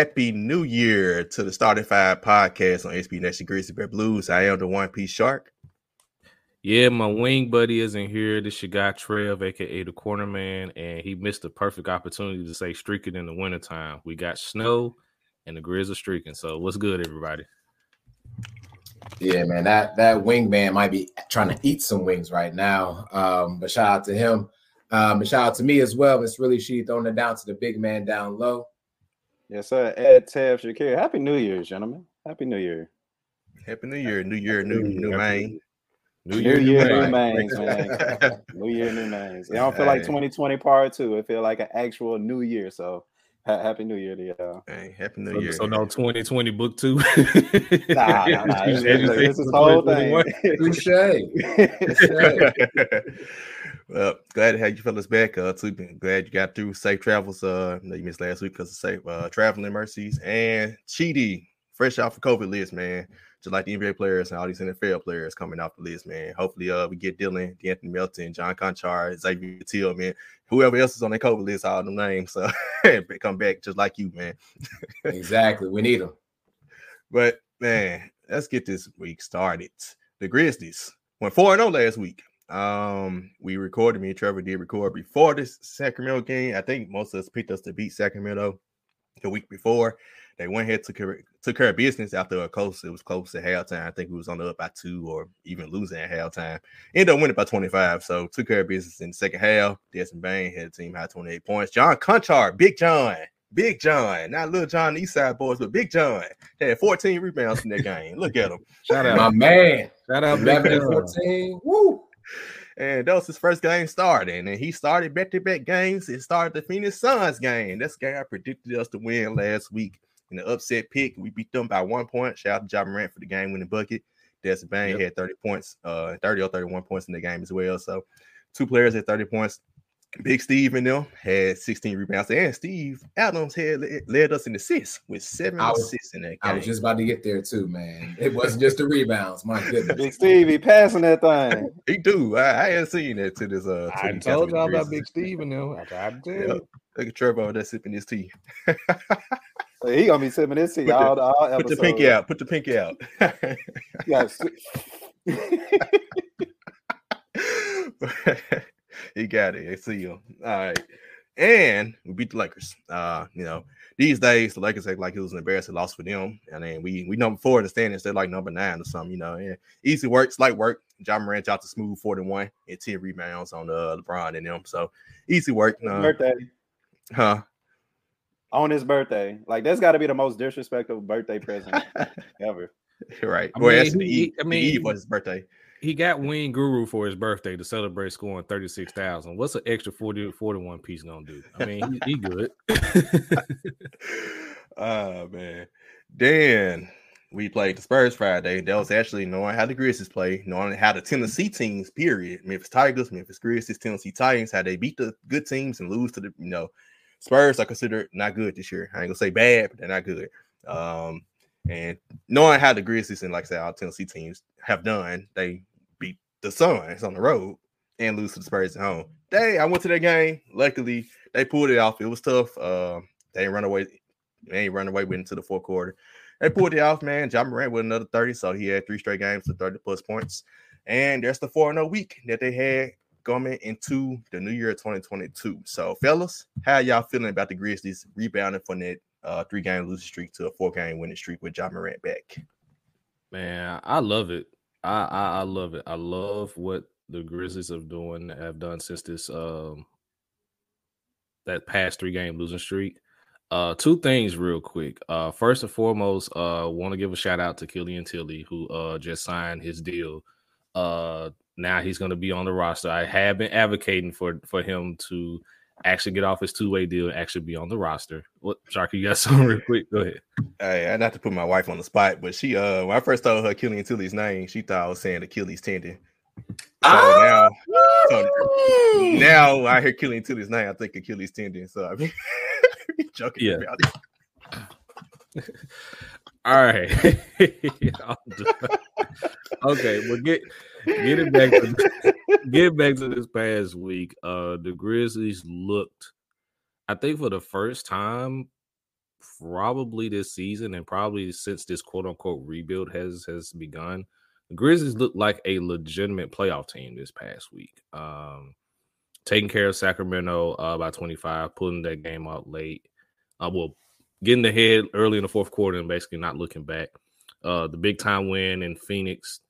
happy new year to the Starting Five podcast on SB Nation Grizzly Bear Blues. I am the One Piece Shark. Yeah, my wing buddy isn't here. This your guy Trev, aka the corner man, and he missed the perfect opportunity to say streaking in the wintertime. We got snow and the Grizz are streaking. So what's good, everybody? Yeah, man, that that wingman might be trying to eat some wings right now. Um, but shout out to him. Um, and shout out to me as well. It's really she throwing it down to the big man down low. Yes, sir. Ed Tev Shakir. Happy New Year, gentlemen. Happy New Year. Happy New Year, New Year, New New man. New Year, new, year, new names, man. new Year, new names. It don't feel like 2020 part two. It feel like an actual New Year. So ha- happy New Year to y'all. Hey, happy New So, Year. so no 2020 book two. Nah, nah, nah. This, this, this is the whole thing. Touche. Well, glad to have you fellas back. Uh, too. Glad you got through safe travels. Uh, you missed last week because of safe uh traveling mercies and Sheedy, fresh off the COVID list, man. Just like the NBA players and all these NFL players coming off the list, man. Hopefully, uh, we get Dillon, De'Anthony Melton, John Konchar, Xavier Tillman, whoever else is on that COVID list, all them names. So come back just like you, man. exactly. We need them. But man, let's get this week started. The Grizzlies went 4 0 last week. Um, we recorded, me and Trevor did record before this Sacramento game. I think most of us picked us to beat Sacramento the week before. They went ahead took care, took care of business after a close. It was close to halftime. I think we was on the up by two or even losing at halftime. Ended up winning by 25. So took care of business in the second half. Desmond Bane had a team high 28 points. John Konchar, Big John, Big John, not little John East Side boys, but Big John had 14 rebounds in that game. Look at him. Shout out. My man. Shout out. Big 11 14. Woo. And that was his first game starting. And he started back-to-back games. It started the Phoenix Suns game. That's the game I predicted us to win last week in the upset pick. We beat them by one point. Shout out to Ja Morant for the game winning bucket. Des Bane Yep. had 30 points, uh, 30 or 31 points in the game as well. So two players had 30 points. Big Steve and them had 16 rebounds. And Steve Adams had led, led us in assists with seven I was- assists in that game. I was just about to get there too, man. It wasn't just the rebounds. My goodness. Big Steve, he passing that thing. he do. I, I hadn't seen that to this. Uh, to I told y'all about Big Steve and them. I tried to tell Yep. Look at Trevor over there sipping his tea. He gonna be sipping this tea Put the- all, all Put episode. the pinky out. Put the pinky out. Yeah, he got it. I see you. All right. And we beat the Lakers. Uh, you know, these days the Lakers act like it was an embarrassing loss for them. And then we we number four in the standings, they're like number nine or something, you know. Yeah. Easy work, slight work. Ja Morant out to smooth 41 and 10 rebounds on uh, LeBron and them. So easy work. Uh, birthday huh. on his birthday. Like that's got to be the most disrespectful birthday present ever. right. I well, mean, that's the he- eve, I the mean, eve was his birthday. He got Wing Guru for his birthday to celebrate scoring 36,000. What's an extra 40, 41 piece gonna do? I mean, he, he good. oh man. Then we played the Spurs Friday. That was actually knowing how the Grizzlies play, knowing how the Tennessee teams, period. Memphis Tigers, Memphis Grizzlies, Tennessee Titans, how they beat the good teams and lose to the you know Spurs are considered not good this year. I ain't gonna say bad, but they're not good. Um, and knowing how the Grizzlies and like I said, all Tennessee teams have done, they the Suns on the road and lose to the Spurs at home. They, I went to that game. Luckily, they pulled it off. It was tough. Uh, they ain't run away. They ain't run away with into the fourth quarter. They pulled it off, man. Ja Morant with another 30, so he had three straight games of 30 plus points. And that's the 4 0 week that they had coming into the new year 2022. So, fellas, how y'all feeling about the Grizzlies rebounding from that uh, three game losing streak to a four game winning streak with Ja Morant back? Man, I love it. I, I, I love it. I love what the Grizzlies have doing have done since this um that past three game losing streak. Uh, two things real quick. Uh, first and foremost, uh, want to give a shout out to Killian Tillie who uh just signed his deal. Uh, now he's going to be on the roster. I have been advocating for for him to actually get off his two way deal and actually be on the roster. What, Shark, you got something real quick? Go ahead. Hey, I not have to put my wife on the spot, but she uh when I first told her Killian Tillie's name, she thought I was saying Achilles tendon. So ah! now, so now I hear Killian Tillie's name, I think Achilles tendon. So I mean joking yeah. All right. okay, well get get it back to get back to this past week. Uh the Grizzlies looked, I think for the first time probably this season and probably since this quote unquote rebuild has has begun. The Grizzlies looked like a legitimate playoff team this past week. Um taking care of Sacramento uh, by 25, pulling that game out late uh, well, getting ahead early in the fourth quarter and basically not looking back. Uh, the big time win in Phoenix.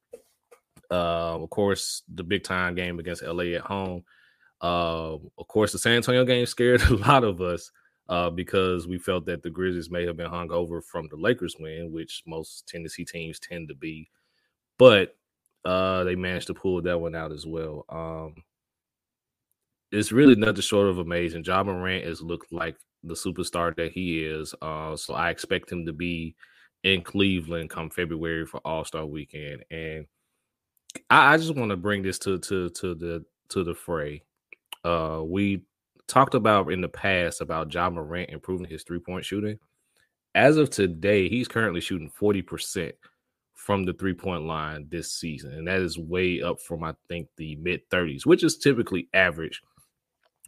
Uh, of course, the big time game against LA at home. Uh, of course, the San Antonio game scared a lot of us uh, because we felt that the Grizzlies may have been hung over from the Lakers win, which most Tennessee teams tend to be. But uh, they managed to pull that one out as well. Um, it's really nothing short of amazing. Ja Morant has looked like the superstar that he is. Uh, so I expect him to be in Cleveland come February for All Star Weekend, and I, I just want to bring this to to to the to the fray. Uh, we talked about in the past about Ja Morant improving his three point shooting. As of today, he's currently shooting forty percent from the three point line this season, and that is way up from I think the mid thirties, which is typically average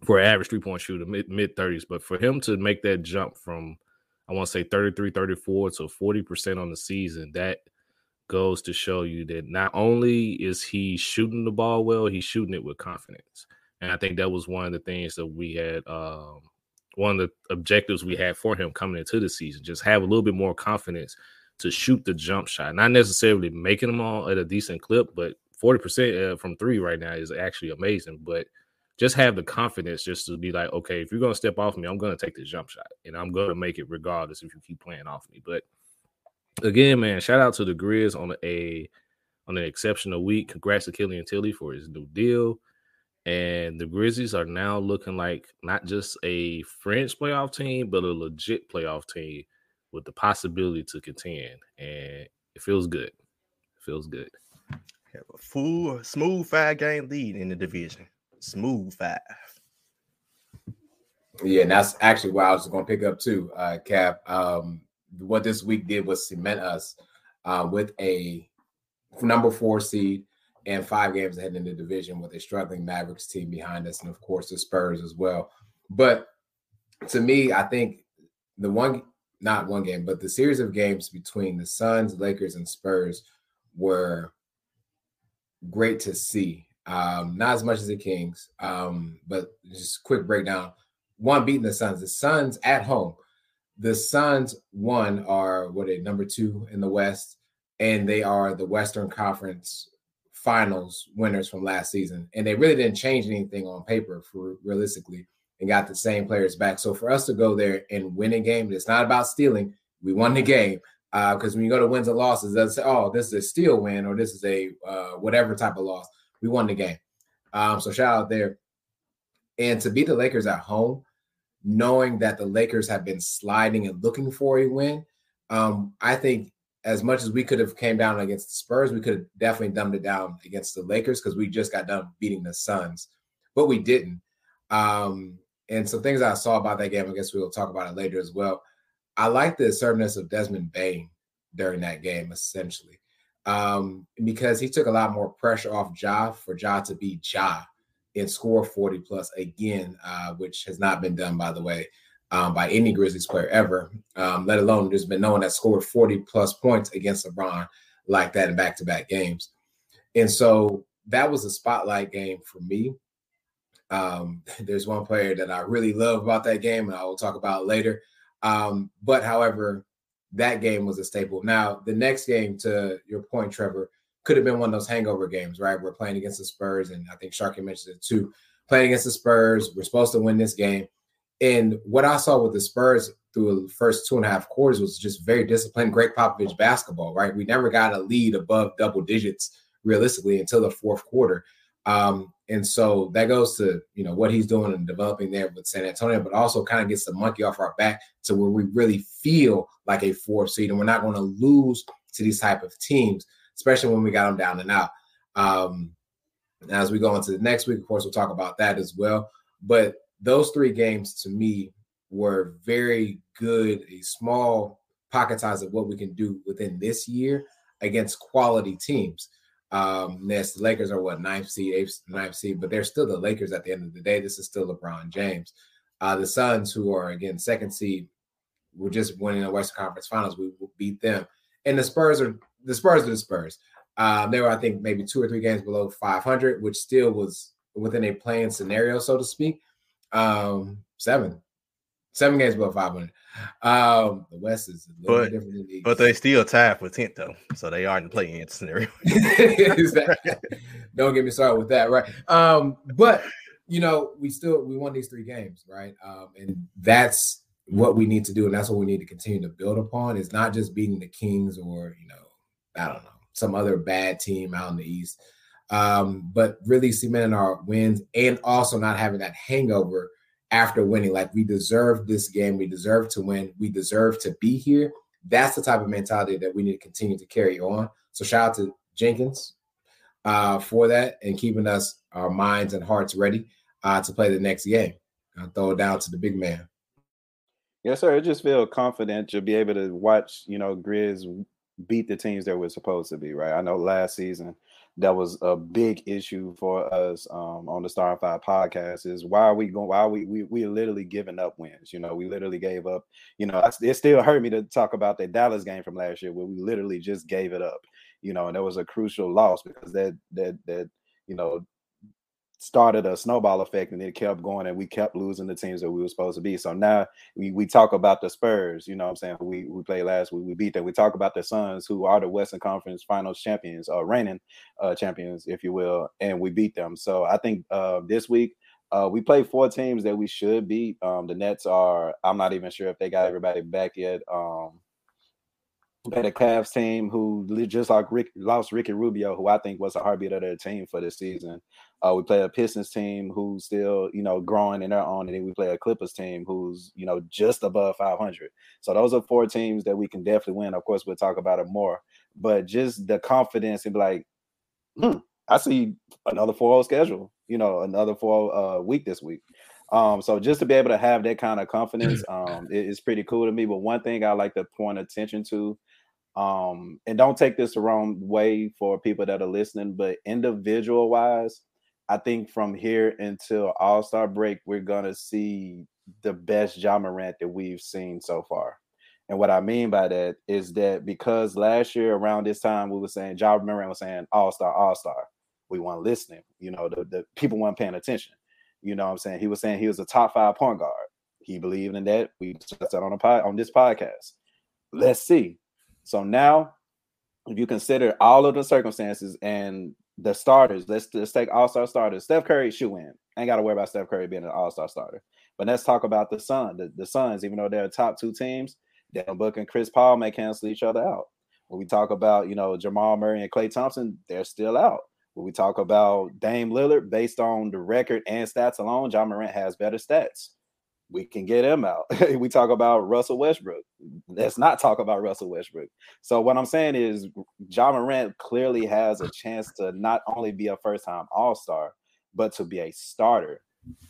for an average three point shooter, mid mid 30s. But for him to make that jump from, I want to say 33, 34 to 40% on the season, that goes to show you that not only is he shooting the ball well, he's shooting it with confidence. And I think that was one of the things that we had, um, one of the objectives we had for him coming into the season, just have a little bit more confidence to shoot the jump shot, not necessarily making them all at a decent clip, but 40% uh, from three right now is actually amazing. But just have the confidence just to be like, okay, if you're gonna step off me, I'm gonna take the jump shot and I'm gonna make it regardless if you keep playing off me. But again, man, shout out to the Grizz on a on an exceptional week. Congrats to Killian Tillie for his new deal. And the Grizzlies are now looking like not just a French playoff team, but a legit playoff team with the possibility to contend. And it feels good. It feels good. Have a full, smooth five game lead in the division smooth five. Yeah, and that's actually what I was going to pick up too, uh, Cap. Um, what this week did was cement us uh, with a number four seed and five games ahead in the division with a struggling Mavericks team behind us, and of course the Spurs as well. But to me, I think the one, not one game, but the series of games between the Suns, Lakers, and Spurs were great to see. Um, not as much as the Kings, um, but just quick breakdown. One beating the Suns. The Suns at home. The Suns one are what a number two in the West, and they are the Western Conference Finals winners from last season. And they really didn't change anything on paper for realistically, and got the same players back. So for us to go there and win a game, it's not about stealing. We won the game because uh, when you go to wins and losses, say, "Oh, this is a steal win," or "This is a uh, whatever type of loss." We won the game. Um, so shout out there. And to beat the Lakers at home, knowing that the Lakers have been sliding and looking for a win, um, I think as much as we could have came down against the Spurs, we could have definitely dumbed it down against the Lakers because we just got done beating the Suns, but we didn't. Um, and some things I saw about that game, I guess we'll talk about it later as well. I like the assertiveness of Desmond Bane during that game, essentially um, because he took a lot more pressure off Ja for Ja to be Ja. and score 40 plus again, uh, which has not been done, by the way, um, by any Grizzlies player ever, um, let alone there's been no one that scored 40 plus points against LeBron like that in back to back games. And so that was a spotlight game for me. Um, there's one player that I really love about that game, and I will talk about later. Um, but however, that game was a staple. Now, the next game, to your point, Trevor, could have been one of those hangover games, right? We're playing against the Spurs, and I think Sharky mentioned it too. Playing against the Spurs, we're supposed to win this game. And what I saw with the Spurs through the first two and a half quarters was just very disciplined, Gregg Popovich basketball, right? We never got a lead above double digits realistically until the fourth quarter. Um, and so that goes to you know what he's doing and developing there with San Antonio, but also kind of gets the monkey off our back to where we really feel like a fourth seed, and we're not going to lose to these type of teams, especially when we got them down and out. Um, as we go into the next week, of course, we'll talk about that as well. But those three games to me were very good, a small pocket size of what we can do within this year against quality teams. Um, yes, the Lakers are what ninth seed, eighth, ninth seed, but they're still the Lakers at the end of the day. This is still LeBron James. Uh, the Suns, who are again second seed, we're just winning the Western Conference Finals. We will beat them, and the Spurs are the Spurs are the Spurs. Um, they were, I think, maybe two or three games below 500, which still was within a playing scenario, so to speak. Um, seven, seven games below 500. Um, the West is a little but, different than the But they still tied for 10th, though. So they are in the playing scenario. Don't get me started with that, right? Um, but you know, we still we won these three games, right? Um, and that's what we need to do, and that's what we need to continue to build upon. Is not just beating the Kings or you know, I don't know, some other bad team out in the East, um, but really cementing our wins and also not having that hangover after winning. Like we deserve this game, we deserve to win, we deserve to be here. That's the type of mentality that we need to continue to carry on. So shout out to Jenkins uh, for that and keeping us our minds and hearts ready uh, to play the next game. I'll throw it down to the big man. Yes, sir. I just feel confident to be able to watch, you know, Grizz beat the teams that we're supposed to be, right? I know last season that was a big issue for us um, on the Star Five podcast is why are we going? Why are we we we literally giving up wins? You know, we literally gave up. You know, it still hurt me to talk about that Dallas game from last year where we literally just gave it up. You know, and that was a crucial loss because that that that you know started a snowball effect and it kept going and we kept losing the teams that we were supposed to be. So now we, we talk about the Spurs, you know what I'm saying? We we played last week, we beat them. We talk about the Suns, who are the Western Conference Finals champions, uh reigning uh champions, if you will, and we beat them. So I think uh this week uh, we played four teams that we should beat. Um, the Nets are, I'm not even sure if they got everybody back yet. Um, a Cavs team who just like Rick lost Ricky Rubio, who I think was a heartbeat of their team for this season. Uh, we play a Pistons team who's still, you know, growing in their own, and then we play a Clippers team who's, you know, just above 500. So those are four teams that we can definitely win. Of course, we'll talk about it more, but just the confidence and be like, hmm, I see another 4 schedule, you know, another 4 uh, week this week. Um, so just to be able to have that kind of confidence um, is pretty cool to me. But one thing I like to point attention to um and don't take this the wrong way for people that are listening but individual wise i think from here until all-star break we're gonna see the best Ja Morant that we've seen so far. And what i mean by that is that because last year around this time we were saying Ja Morant was saying all-star all-star. We weren't listening you know the, the people weren't paying attention. You know what i'm saying? He was saying he was a top five point guard. He believed in that. We said on a pod, on this podcast. Let's see. So now, if you consider all of the circumstances and the starters, let's let's take all star starters. Steph Curry shoe in. Ain't got to worry about Steph Curry being an all star starter. But let's talk about the Sun. The, the Suns, even though they're top two teams, Devin Book and Chris Paul may cancel each other out. When we talk about you know Jamal Murray and Klay Thompson, they're still out. When we talk about Dame Lillard, based on the record and stats alone, Ja Morant has better stats we can get him out. we talk about Russell Westbrook. Let's not talk about Russell Westbrook. So what I'm saying is Ja Morant clearly has a chance to not only be a first-time all-star, but to be a starter.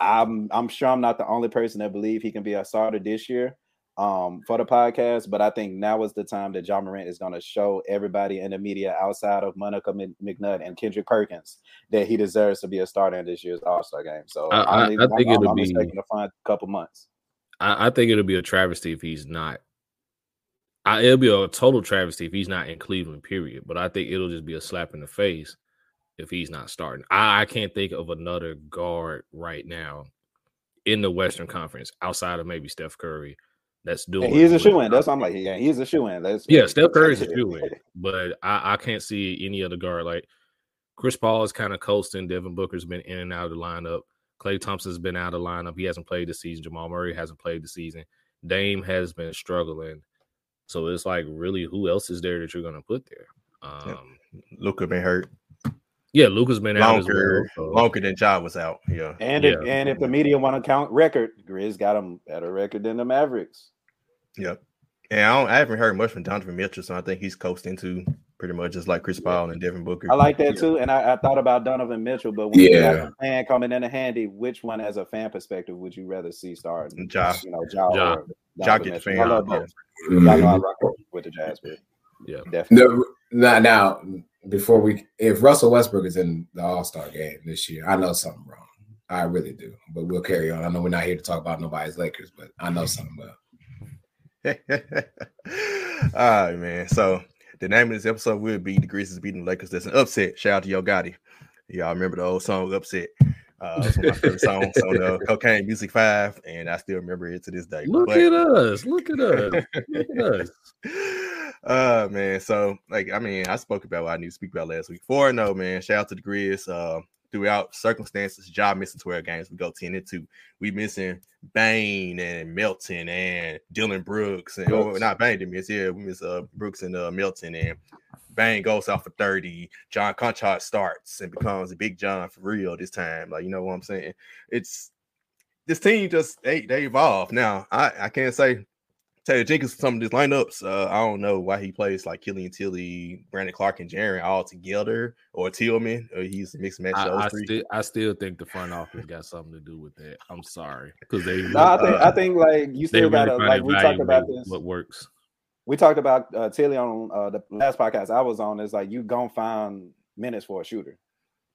I'm I'm sure I'm not the only person that believe he can be a starter this year. Um, for the podcast, but I think now is the time that Ja Morant is going to show everybody in the media outside of Monica McNutt and Kendrick Perkins that he deserves to be a starter in this year's All Star game. So I, I, I think I'm, it'll I'm be find a couple months. I, I, think it'll be a travesty if he's not. it'll be a total travesty if he's not in Cleveland. Period. But I think it'll just be a slap in the face if he's not starting. I, I can't think of another guard right now in the Western Conference outside of maybe Steph Curry that's doing. he's a shoe in. That's what I'm like. Yeah, he's a shoe in. That's yeah. Steph Curry's a shoe in, but I, I can't see any other guard like Chris Paul is kind of coasting. Devin Booker's been in and out of the lineup. Klay Thompson's been out of the lineup. He hasn't played the season. Jamal Murray hasn't played the season. Dame has been struggling. So it's like, really, who else is there that you're going to put there? Um, Luka been hurt. Yeah, Luka's been longer, out as well. So. Longer than Ja was out. Yeah. And if and if the media want to count record, Grizz got a better record than the Mavericks. Yep. And I, don't, I haven't heard much from Donovan Mitchell, so I think he's coasting to pretty much just like Chris Paul and Devin Booker. I like that too. And I, I thought about Donovan Mitchell, but when yeah. you got a fan coming in handy, which one as a fan perspective would you rather see start? Ja. You know, Ja, ja. ja get the fan. I love both. Mm-hmm. with the Jazz, but yeah, definitely. No, now, now, before we, if Russell Westbrook is in the All Star game this year, I know something wrong. I really do, but we'll carry on. I know we're not here to talk about nobody's Lakers, but I know something well. All right, man. So the name of this episode will be "The Grizzlies beating the Lakers." That's an upset. Shout out to Yo Gotti. Y'all remember the old song "Upset"? Uh, it's one of my favorite songs on the Cocaine Muzik Five, and I still remember it to this day. Look but, at us! Look at us! Look at us! Uh man, so like I mean, I spoke about what I need to speak about last week. Four no man. Shout out to the Grizz. Uh, throughout circumstances, job missing 12 games. We go 10 and 2. We missing Bane and Melton and Dillon Brooks. And oh, not Bane to miss. Yeah, we miss uh Brooks and uh Melton and Bane goes off for 30. John Konchar starts and becomes a big John for real this time. Like, you know what I'm saying? It's this team just they they evolve. Now, I, I can't say Taylor Jenkins, some of these lineups, uh, I don't know why he plays like Killian Tillie, Brandon Clarke, and Jaren all together, or Tillman, or he's mixed match. I, I, still, I still think the front office got something to do with that. I'm sorry because they. No, I think uh, I think like you still gotta like we talked about this. What works? We talked about uh, Tillie on uh, the last podcast I was on. Is like you gonna find minutes for a shooter,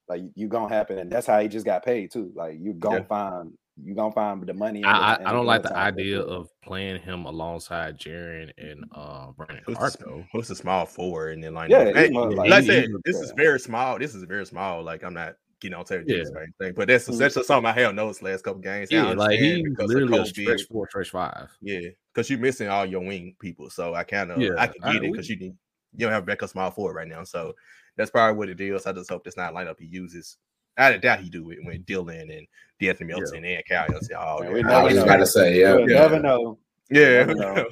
like you gonna happen, and that's how he just got paid too. Like you gonna yeah. find you're gonna find the money. I, the, I, I don't like the idea of playing him alongside Jaren and uh Brandon Clarke though. Who's a small forward and then line yeah, hey, like, like I said, this is very small. This is very small. Like I'm not you know, Terry yeah. thing. But that's essentially something I have noticed last couple games. Yeah, like he's literally a stretch four, stretch five. Yeah, because you're missing all your wing people. So I kind of yeah, I can get I, it because you you don't have backup small forward right now. So that's probably what it is. I just hope that's not lineup he uses I doubt he do it when Dillon and De'Anthony Melton yeah. and Kyle say, "Oh, yeah, I was about to say, yeah, you never know." Yeah, never know.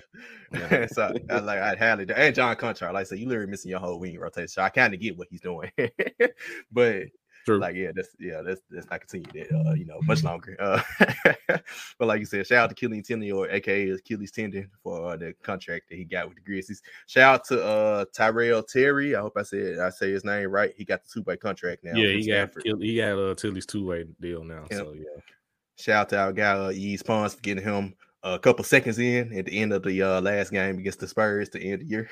yeah. so I like I'd Hadley and John Konchar. Like I said, you literally missing your whole wing rotation. So I kind of get what he's doing, but True. Like, yeah, that's yeah, that's that's not continue that uh, you know, much longer. Uh, but like you said, shout out to Killian Tillie or aka Achilles tendon for uh, the contract that he got with the Grizzlies. Shout out to uh Tyrell Terry. I hope I said I say his name right. He got the two way contract now. Yeah, he got he got uh Tillie's two way deal now. Yep. So yeah. Shout out to our guy uh Pons for getting him a couple seconds in at the end of the uh, last game against the Spurs to end the year.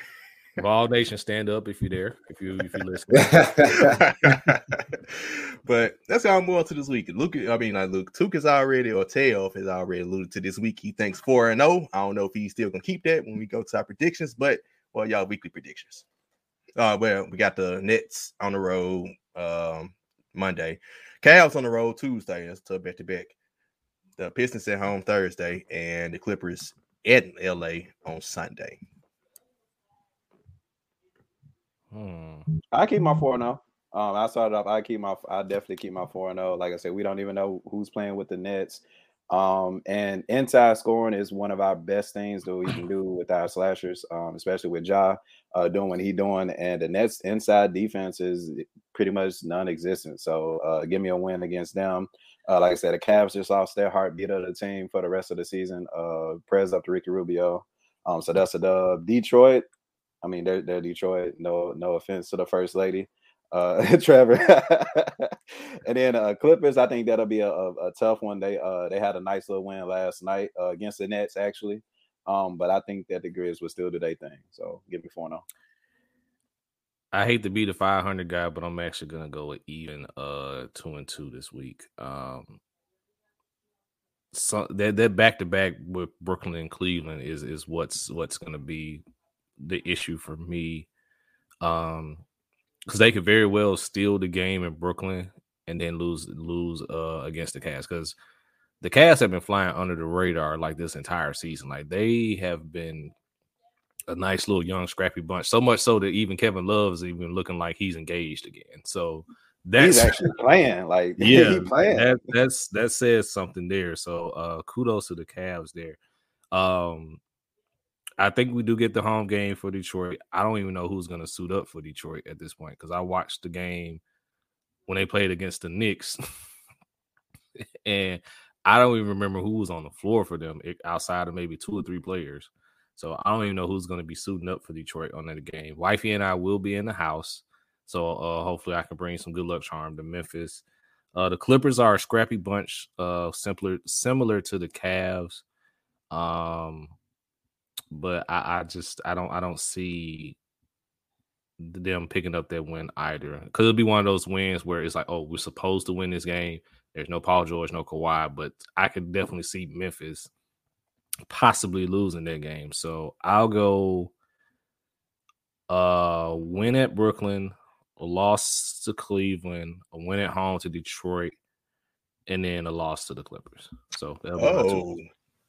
All Nation, stand up if you're there. If you if you listen. but that's how I'm going to this week. Luke, I mean, like Luke, Took is already or Tayoff has already alluded to this week. He thinks four and zero. Oh. I don't know if he's still gonna keep that when we go to our predictions, but well, y'all weekly predictions. Uh, well, we got the Nets on the road um Monday, Cavs on the road Tuesday. That's to back to back. The Pistons at home Thursday, and the Clippers at LA on Sunday. Hmm. I keep my four now. Oh. Um, I started off. I keep my. I definitely keep my four and zero. Oh. Like I said, we don't even know who's playing with the Nets. Um, and inside scoring is one of our best things that we can do with our slashers, um, especially with Ja uh, doing what he doing. And the Nets inside defense is pretty much non-existent. So uh, give me a win against them. Uh, like I said, the Cavs just lost their heartbeat of the team for the rest of the season. Uh, prayers up to Ricky Rubio. Um, so that's a dub. Detroit, I mean, they're they're Detroit. No no offense to the first lady, uh, Trevor. and then uh, Clippers. I think that'll be a, a, a, tough one. They uh they had a nice little win last night uh, against the Nets actually. Um, but I think that the Grizz will still do their thing. So give me four now. I hate to be the 500 guy, but I'm actually gonna go with even uh two and two this week. Um, so that that back to back with Brooklyn and Cleveland is is what's what's gonna be the issue for me. Um, because they could very well steal the game in Brooklyn and then lose lose uh against the Cavs because the Cavs have been flying under the radar like this entire season. Like they have been a nice little young scrappy bunch. So much so that even Kevin Love's even looking like he's engaged again. So that's He's actually playing. Like yeah, he playing. that that's that says something there. So uh kudos to the Cavs there. Um I think we do get the home game for Detroit. I don't even know who's gonna suit up for Detroit at this point because I watched the game when they played against the Knicks, and I don't even remember who was on the floor for them outside of maybe two or three players. So I don't even know who's going to be suiting up for Detroit on that game. Wifey and I will be in the house, so uh, hopefully I can bring some good luck charm to Memphis. Uh, the Clippers are a scrappy bunch, uh, simpler similar to the Cavs, um, but I, I just I don't I don't see them picking up that win either. Because it'll be one of those wins where it's like, oh, we're supposed to win this game. There's no Paul George, no Kawhi, but I could definitely see Memphis possibly losing that game. So I'll go uh win at Brooklyn, a loss to Cleveland, a win at home to Detroit, and then a loss to the Clippers. So that'll be. Oh,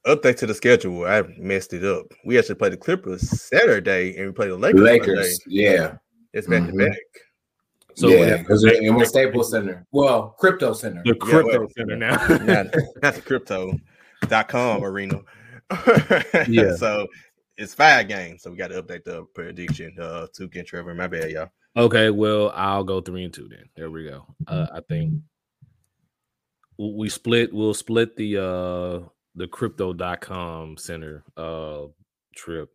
update to the schedule. I messed it up. We actually played the Clippers Saturday and we played the Lakers. Lakers, Sunday. yeah. It's back Mhm. to back. So yeah, because it was Staples Center. Well, Crypto Center. the crypto well, center now. not, not the crypto.com arena. Yeah. So it's five games. So we got to update the prediction. Uh Tuke and Trevor. My bad, y'all. Okay, well, I'll go three and two then. There we go. Uh, I think we split. We'll split the uh the crypto.com center uh trip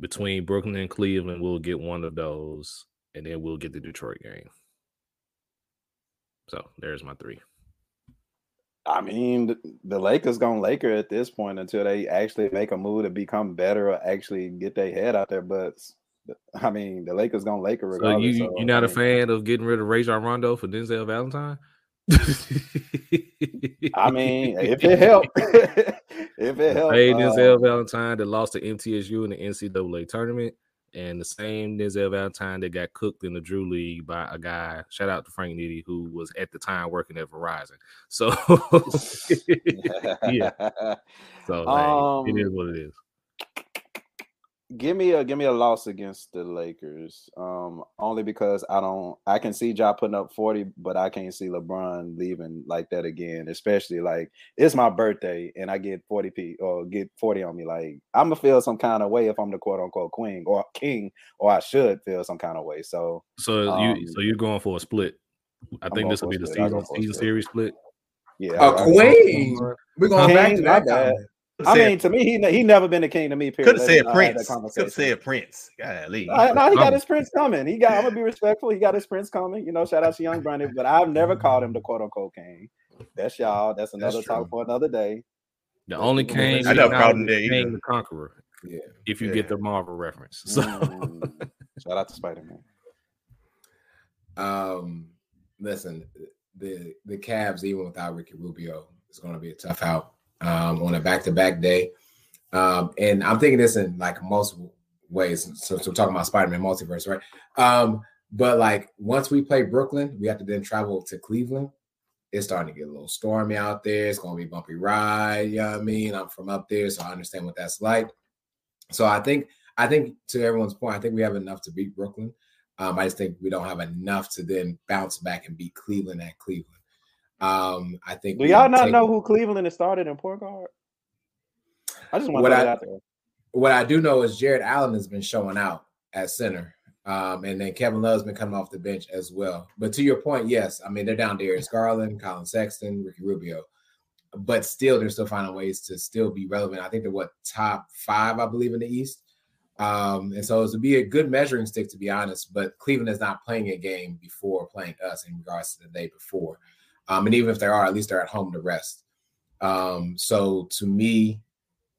between Brooklyn and Cleveland. We'll get one of those, and then we'll get the Detroit game. So there's my three. I mean, the, Lakers gonna Laker at this point until they actually make a move to become better or actually get their head out their butts. I mean, the Lakers gonna Laker So regardless. you so, you're not I a fan of getting rid of Rajon Rondo for Denzel Valentine? I mean, if it helped, if it helped, Hey, uh, Valentine that lost to MTSU in the NCAA tournament, and the same Denzel Valentine that got cooked in the Drew League by a guy. Shout out to Frank Nitty, who was at the time working at Verizon. So, yeah. So hey, it is Um, what it is. Give me a give me a loss against the Lakers. Um, only because I don't I can see Ja putting up 40, but I can't see LeBron leaving like that again, especially like it's my birthday and I get 40 p or get 40 on me. Like I'm gonna feel some kind of way if I'm the quote unquote queen or king, or I should feel some kind of way. So So um, you so you're going for a split. I think this will be the split. Season season split. series split. yeah, A I- I- queen. We're going King, back to my that. bad. comment. I mean, to me, he he never been a king to me. Period. Could have Let's said not have that Prince. Could conversation. have said Prince. Golly. No, he got his prince coming. He got. I'm gonna be respectful. He got his prince coming. You know, shout out to Young Bronny, but I've never called him the quote unquote king. That's y'all. That's another That's talk for another day. The only king. I Kane never we called him acknowledge that is Kang either. the Conqueror. Yeah. If you Yeah. get the Marvel reference, so Mm. shout out to Spider Man. Um, listen, the the Cavs, even without Ricky Rubio, is going to be a tough out um, on a back to back day. Um, and I'm thinking this in like most ways. So, so we're talking about Spider Man multiverse, right? Um, but like once we play Brooklyn, we have to then travel to Cleveland. It's starting to get a little stormy out there. It's going to be bumpy ride. You know what I mean? I'm from up there, so I understand what that's like. So I think, I think to everyone's point, I think we have enough to beat Brooklyn. Um, I just think we don't have enough to then bounce back and beat Cleveland at Cleveland. Um, I think. Do y'all not know who Cleveland has started in point guard? I just want What to I- that out there. What I do know is Jarrett Allen has been showing out at center, um, and then Kevin Love's been coming off the bench as well. But to your point, yes, I mean they're down Darius Garland, Collin Sexton, Ricky Rubio, but still they're still finding ways to still be relevant. I think they're what top five, I believe, in the East. Um, and so it would be a good measuring stick to be honest. But Cleveland is not playing a game before playing us in regards to the day before. Um, and even if they are, at least they're at home to rest. Um, so to me,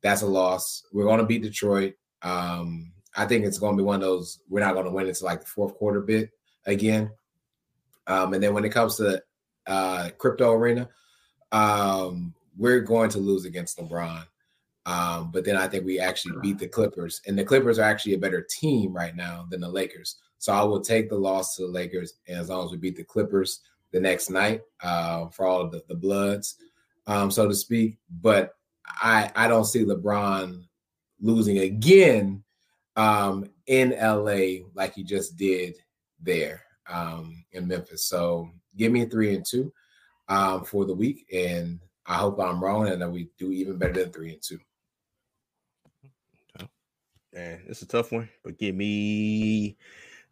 that's a loss. We're going to beat Detroit. Um, I think it's going to be one of those. We're not going to win until like the fourth quarter bit again. Um, and then when it comes to uh, crypto arena, um, we're going to lose against LeBron. Um, but then I think we actually beat the Clippers, and the Clippers are actually a better team right now than the Lakers. So I will take the loss to the Lakers, and as long as we beat the Clippers the next night uh, for all the, the Bloods, um, so to speak. But I I don't see LeBron losing again um, in LA like he just did there um, in Memphis. So give me three and two um, for the week, and I hope I'm wrong and that we do even better than three and two. Man, it's a tough one, but give me.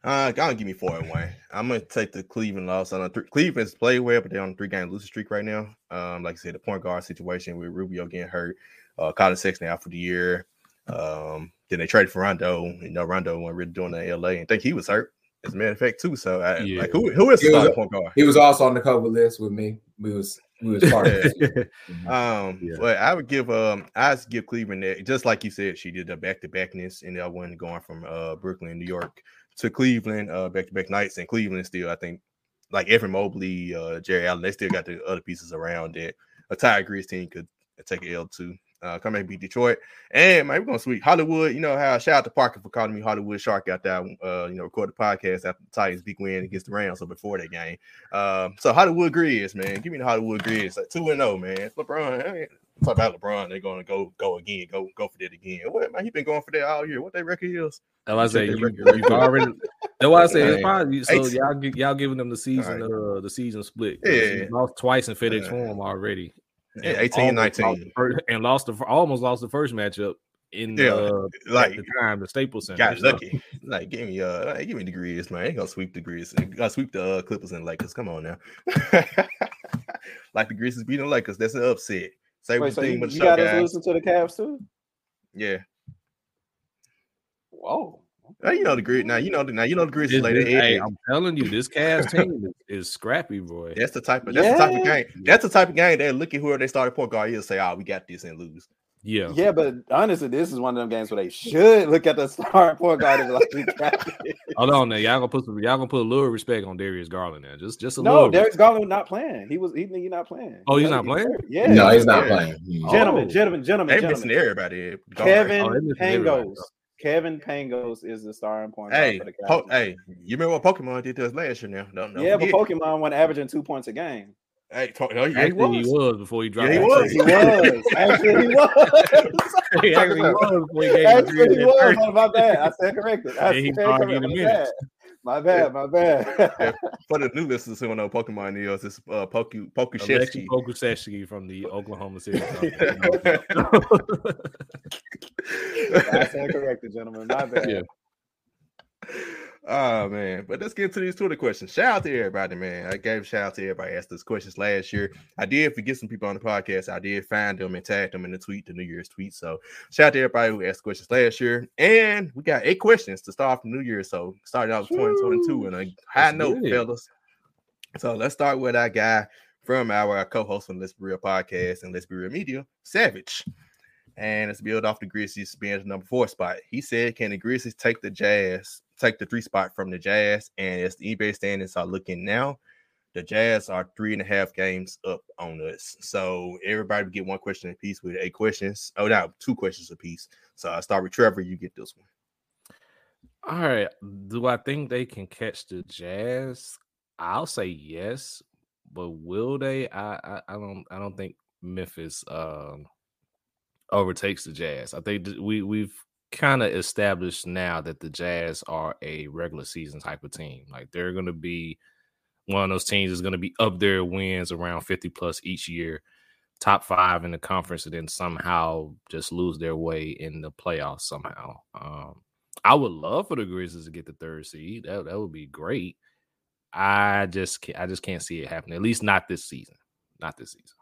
Uh, I gotta give me four and one. I'm gonna take the Cleveland loss. I On th- Cleveland's played well, but they're on a three game losing streak right now. Um, like I said, the point guard situation with Rubio getting hurt, uh, Collin Sexton out for the year. Um, then they traded for Rondo. You know, Rondo wasn't really doing that in LA, and think he was hurt as a matter of fact too. So, I, Yeah. like, who who is the He was- point guard? He was also on the cover list with me. We was we was part of it. Um, Yeah. but I would give um I would give Cleveland that just like you said, she did the back to backness and that one going from uh Brooklyn, New York to Cleveland, uh back to back nights, in Cleveland still, I think, like Evan Mobley, uh Jerry Allen, they still got the other pieces around that a Tiger Grizz team could take an L to. Uh, come and beat Detroit, and man, we're gonna sweep Hollywood. You know how shout out to Parker for calling me Hollywood Shark out there. Uh, you know, record the podcast after the Titans big win against the Rams, so before that game. Um, so Hollywood Grizz, man, give me the Hollywood Grizz, like two and zero, man. LeBron, I mean, talk about LeBron, they're gonna go go again, go go for that again. What man, he been going for that all year. What that record is? That's why I say you, you've already. That's why I say it's probably so y'all y'all giving them the season Alright. uh the season split. Yeah. lost twice in FedEx Forum already. Yeah, And 18 almost lost 19. the and lost the almost lost the first matchup in Yeah, uh, Like at the time the Staples Center. got So, lucky. Like give me uh give me the Grizz, man. Ain't gonna sweep the Grizz. Gotta sweep the uh, Clippers and Lakers. Come on now. like the Grizzlies beating the Lakers. That's an upset. Say Wait, what so you you, think, but you got us guys. losing to the Cavs too? Yeah. Whoa. Now you know the Grizz. Now you know the now you know the Grizzlies This- lay this- their hey. I'm telling you, this Cavs team is, is scrappy, boy. That's the type of that's the type of game. That's the type of game that look at whoever they started point guard is say, oh, we got this and lose. Yeah, Yeah, but honestly, this is one of them games where they should look at the star point guard and be like, we got it. Hold on, now y'all gonna put some, y'all gonna put a little respect on Darius Garland now. Just just a No, little. No, Darius Garland not playing. He was he, he not playing. Oh, he's He- not playing? Yeah. No, he's not Yeah. playing. Gentlemen, Oh. gentlemen, gentlemen, They gentlemen. missing everybody. Kevin Oh, they missing everybody. Pangos. Kevin Pangos is the starting point Hey, for the po- hey, you remember what Pokemon did to us last year now? Don't know. yeah, but Pokemon went averaging two points a game. hey, to- oh, yeah, he was. he was before he dropped. Yeah, he was. He was. Actually, he was. he actually was before he gave Actually, he was. first. My bad. I stand corrected. I Yeah, he stand started corrected. Getting My bad. My bad. My bad. Yeah. For the new listeners who don't know Pokemon is, it's uh Poku Aleksej Pokusevski. Pokusevski from the Oklahoma City. I stand corrected, gentlemen. My bad. Yeah. Oh man, but let's get into these Twitter questions. Shout out to everybody, man. I gave a shout out to everybody asked us questions last year. I did forget some people on the podcast. I did find them and tag them in the tweet, the New Year's tweet. So shout out to everybody who asked questions last year. And we got eight questions to start off the new year. So starting out with 2022 and a high That's note, good. fellas. So let's start with our guy from our co-host on Let's Be Real podcast and Let's Be Real Media, Savage. And let's build off the Grizzlies being the number four spot. He said, Can the Grizzlies take the Jazz, take the three spot from the Jazz? And as the eBay standings are looking now, the Jazz are three and a half games up on us. So everybody get one question apiece with eight questions. Oh, no, two questions apiece. So I start with Trevor. You get this one. All right. Do I think they can catch the Jazz? I'll say yes, but will they? I I, I don't I don't think Memphis um overtakes the Jazz. I think we we've kind of established now that the Jazz are a regular season type of team. Like they're going to be one of those teams is going to be up there wins around 50 plus each year, top 5 in the conference and then somehow just lose their way in the playoffs somehow. Um I would love for the Grizzlies to get the third seed. That that would be great. I just can't, I just can't see it happening. At least not this season. Not this season.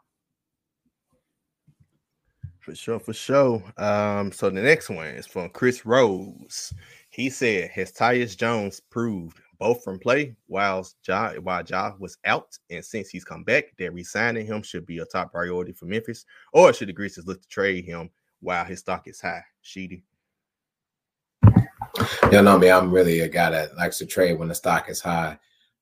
For sure, for sure. Um, so the next one is from Chris Rose. He said, "Has Tyus Jones proved both from play while Ja while Ja was out, and since he's come back, that resigning him should be a top priority for Memphis, or should the Grizzlies look to trade him while his stock is high? Sheedy. You know me, I'm really a guy that likes to trade when the stock is high.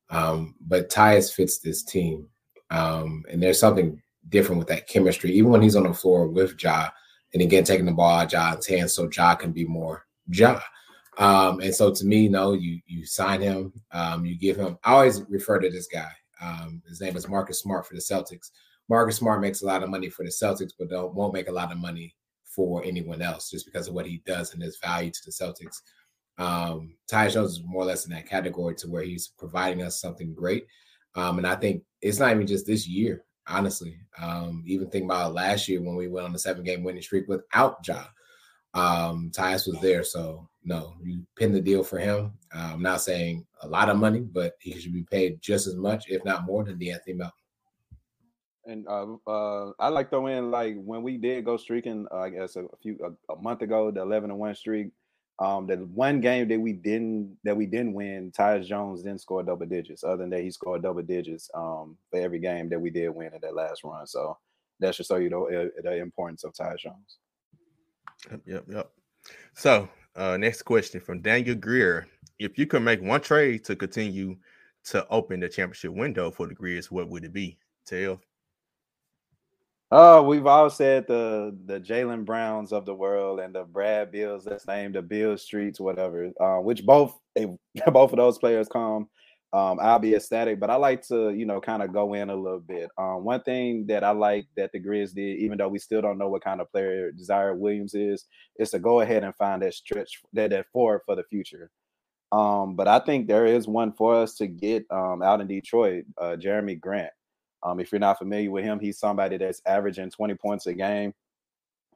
Um, but Tyus fits this team. Um, and there's something different with that chemistry, even when he's on the floor with Ja, and again taking the ball out Ja's hands so Ja can be more Ja. Um, and so to me, no, you you sign him, um, you give him. I always refer to this guy. Um, his name is Marcus Smart for the Celtics. Marcus Smart makes a lot of money for the Celtics, but don't won't make a lot of money for anyone else just because of what he does and his value to the Celtics. Um, Ty Jones is more or less in that category to where he's providing us something great. Um, and I think it's not even just this year, honestly. Um, even think about last year when we went on the seven game winning streak without Ja. Um, Tyus was there. So no, you pin the deal for him. Uh, I'm not saying a lot of money, but he should be paid just as much, if not more, than De'Anthony Melton. And uh, uh, I like throw in like when we did go streaking, uh, I guess a, few a, a, month ago, the eleven and one streak. Um, the one game that we didn't that we didn't win, Tyus Jones didn't score double digits. Other than that, he scored double digits um, for every game that we did win in that last run. So that should show you the, the importance of Tyus Jones. Yep, yep, yep. So uh, next question from Daniel Greer: If you could make one trade to continue to open the championship window for the Grizz, what would it be? Tell. Oh, we've all said the the Jaylen Browns of the world and the Brad Bills. Let's name the Bill Streets, whatever. Uh, which both both of those players come. Um, I'll be ecstatic, but I like to, you know, kind of go in a little bit. Um, one thing that I like that the Grizz did, even though we still don't know what kind of player Ziaire Williams is, is to go ahead and find that stretch that that forward for the future. Um, but I think there is one for us to get um, out in Detroit, uh, Jerami Grant. Um, if you're not familiar with him, he's somebody that's averaging 20 points a game.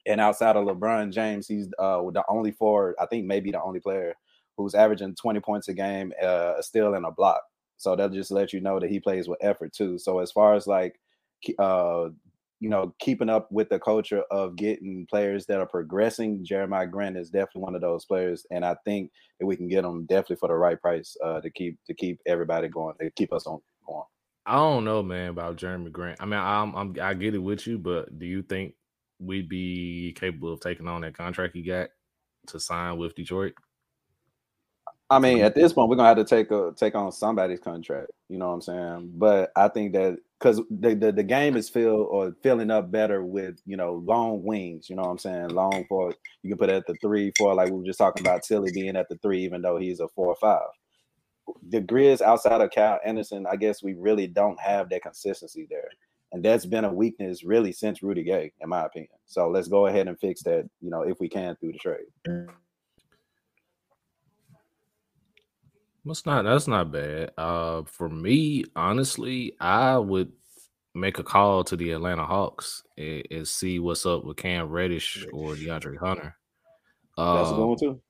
And outside of LeBron James, he's uh, the only forward, I think maybe the only player who's averaging 20 points a game, uh, still in a block. So that'll just let you know that he plays with effort too. So as far as like, uh, you know, keeping up with the culture of getting players that are progressing, Jerami Grant is definitely one of those players, and I think that we can get him definitely for the right price uh, to keep to keep everybody going, to keep us on going. I don't know, man, about Jerami Grant. I mean, I'm, I'm I get it with you, but do you think we'd be capable of taking on that contract he got to sign with Detroit? I mean, at this point, we're gonna have to take a take on somebody's contract. You know what I'm saying? But I think that because the, the, the game is filled or filling up better with you know long wings. You know what I'm saying? Long for you can put at the three, four, like we were just talking about Tillie being at the three, even though he's a four or five the Grizz outside of Kyle Anderson, I guess we really don't have that consistency there. And that's been a weakness really since Rudy Gay, in my opinion. So let's go ahead and fix that, you know, if we can through the trade. That's not that's not bad. Uh for me, honestly, I would make a call to the Atlanta Hawks and, and see what's up with Cam Reddish or DeAndre Hunter. That's uh, a good one too.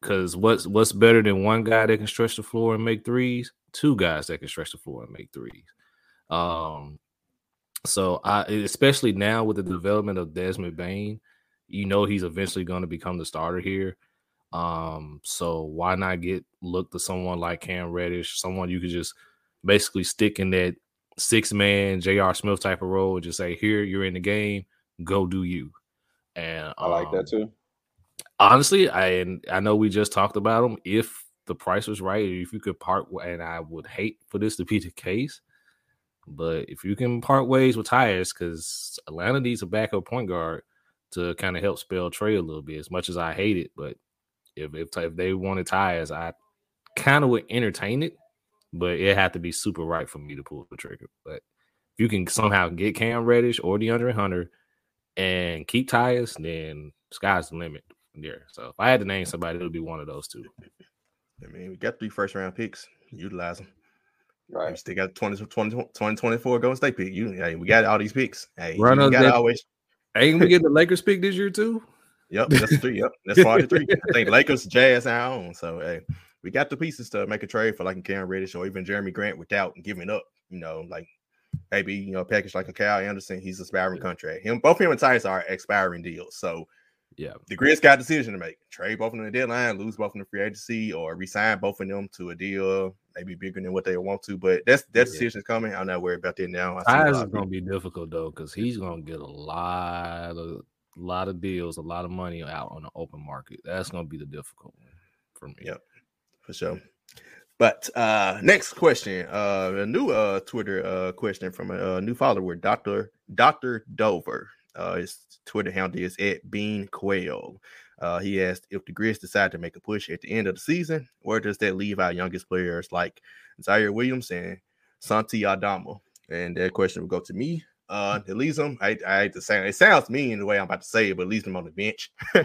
Because what's what's better than one guy that can stretch the floor and make threes? Two guys that can stretch the floor and make threes. Um, so I especially now with the development of Desmond Bane, you know he's eventually going to become the starter here. Um, so why not get look to someone like Cam Reddish, someone you could just basically stick in that six man J.R. Smith type of role and just say, Here, you're in the game, go do you. And I like that um, too honestly, I I know we just talked about them. If the price was right, if you could part, and I would hate for this to be the case, but if you can part ways with Tyus, because Atlanta needs a backup point guard to kind of help spell Trey a little bit. As much as I hate it, but if if, if they wanted Tyus, I kind of would entertain it, but it had to be super right for me to pull the trigger. But if you can somehow get Cam Reddish or DeAndre Hunter and keep Tyus, then sky's the limit there. So if I had to name somebody, it would be one of those two. I mean, we got three first round picks. Utilize them. Right. We still got 20, 20, 2024 Golden State pick. You, hey, we got all these picks. Hey, Run you got to always. Ain't we getting the Lakers pick this year too? Yep, that's three. Yep, that's part of three. I think Lakers, Jazz, our own. So hey, we got the pieces to make a trade for like a Cam Reddish or even Jerami Grant without giving up. You know, like maybe you know, package like a Kyle Anderson. He's expiring contract. Him, both him and Tyus are expiring deals. So yeah. The Grizz got a decision to make. Trade both of them the deadline, lose both of them the free agency, or resign both of them to a deal maybe bigger than what they want to. But that's that yeah. is coming. I'm not worried about that now. Tyus is gonna be difficult though, because he's gonna get a lot of a lot of deals, a lot of money out on the open market. That's to be the difficult one for me. Yep, for sure. But uh next question, uh a new uh Twitter uh question from a, a new follower, Dr. Dr. Dover. Uh his Twitter handle is at Bean Quail. Uh he asked if the Grizz decide to make a push at the end of the season, where does that leave our youngest players like Ziaire Williams and Santi Aldama? And that question will go to me. Uh, it leaves them. I, I hate to say it sounds mean the way I'm about to say it, but it leaves them on the bench.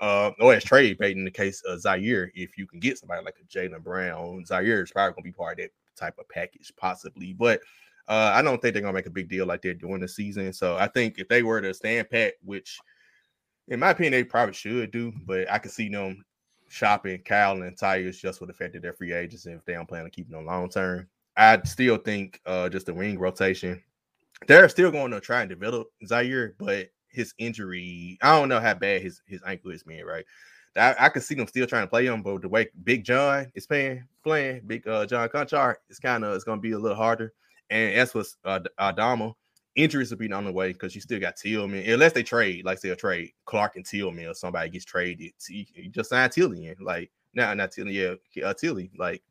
uh, or as trade bait in the case of Ziaire, if you can get somebody like a Jaylen Brown, Ziaire is probably gonna be part of that type of package, possibly. But uh, I don't think they're gonna make a big deal like they're doing the season. So I think if they were to stand pat, which in my opinion they probably should do, but I could see them shopping Kyle and Tyus just for the fact that they're free agents and if they don't plan on keeping them long term. I still think uh, just the wing rotation they're still going to try and develop Ziaire, but his injury, I don't know how bad his, his ankle is, man, right? I, I could see them still trying to play him, but the way Big John is playing, playing Big uh, John Konchar, it's kind of it's going to be a little harder. And as for uh, Aldama, injuries will be on the way because you still got Tillman, unless they trade, like say a trade Clarke and Tillman or somebody gets traded. You just sign Tillman, like now, not Tillman, yeah, uh, Tillie. Like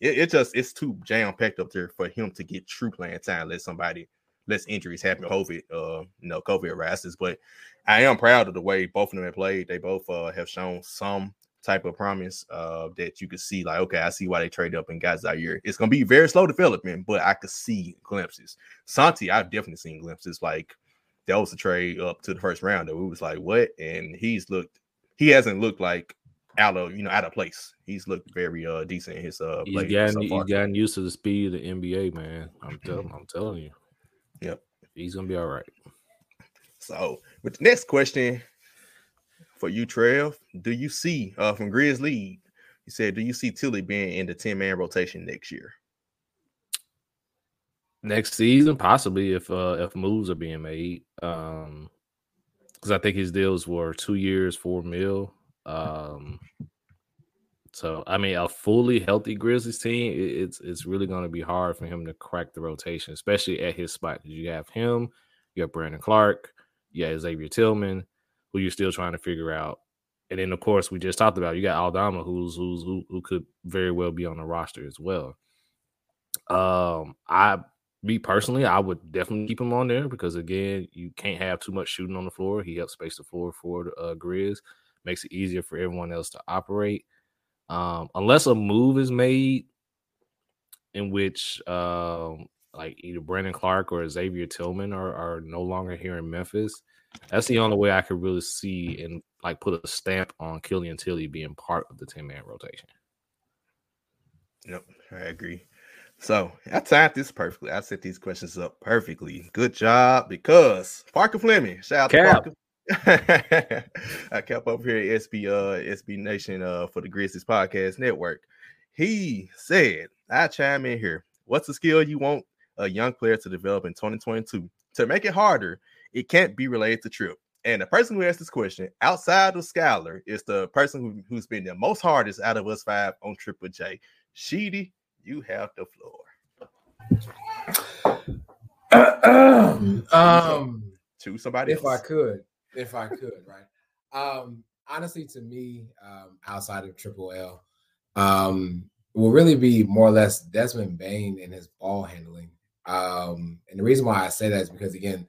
it, it just it's too jam packed up there for him to get true playing time. Let somebody less injuries happen, COVID, uh, you know, COVID arises. But I am proud of the way both of them have played. They both uh, have shown some type of promise uh, that you could see, like, okay, I see why they traded up and got Ziaire. It's gonna be very slow development, but I could see glimpses. Santi, I've definitely seen glimpses. Like that was a trade up to the first round that we was like, what? And he's looked, he hasn't looked like out of you know out of place. He's looked very uh decent in his uh he's gotten, so he's gotten used to the speed of the NBA, man. I'm telling I'm telling you. Yep. He's gonna be all right. So with the next question for you, Trev, do you see uh from Grizz League? He said, Do you see Tillie being in the 10-man rotation next year? Next season, possibly if uh if moves are being made. Um because I think his deals were two years, four mil. Um so I mean, a fully healthy Grizzlies team, it's it's really going to be hard for him to crack the rotation, especially at his spot. You have him, you have Brandon Clarke, you have Xavier Tillman, who you're still trying to figure out, and then of course we just talked about you got Aldama, who's who's who, who could very well be on the roster as well. Um, I me personally, I would definitely keep him on there because again, you can't have too much shooting on the floor. He helps space the floor for the uh, Grizz, makes it easier for everyone else to operate. Um, unless a move is made in which um, like either Brandon Clarke or Xavier Tillman are, are no longer here in Memphis, that's the only way I could really see and like put a stamp on Killian Tillie being part of the 10 man rotation. Yep, I agree. So I timed this perfectly. I set these questions up perfectly. Good job because Parker Fleming, shout out Cap. to Parker. I kept over here at SB uh SB Nation uh for the Grizzlies Podcast Network. He said, I chime in here. What's the skill you want a young player to develop in 2022? To make it harder, it can't be related to Trip. And the person who asked this question outside of Skylar is the person who, who's been the most hardest out of us five on Triple J. Sheedy, you have the floor. um, to somebody if else. I could if I could, right? Um, honestly, to me, um, outside of Triple L, um, will really be more or less Desmond Bane and his ball handling. Um, and the reason why I say that is because again,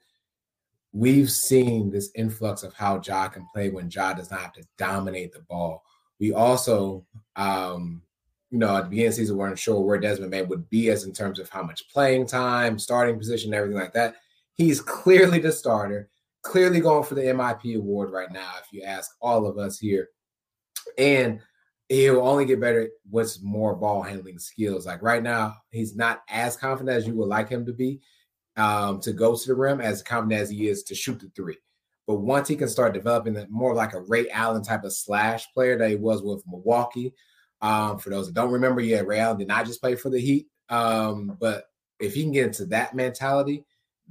we've seen this influx of how Ja can play when Ja does not have to dominate the ball. We also, um, you know, at the beginning of the season, weren't sure where Desmond Bane would be as in terms of how much playing time, starting position, everything like that. He's clearly the starter clearly going for the MIP award right now, if you ask all of us here. And he'll only get better with more ball handling skills. Like right now, he's not as confident as you would like him to be um, to go to the rim, as confident as he is to shoot the three. But once he can start developing that more like a Ray Allen type of slash player that he was with Milwaukee. Um, for those that don't remember, yeah, Ray Allen did not just play for the Heat. Um, but if he can get into that mentality,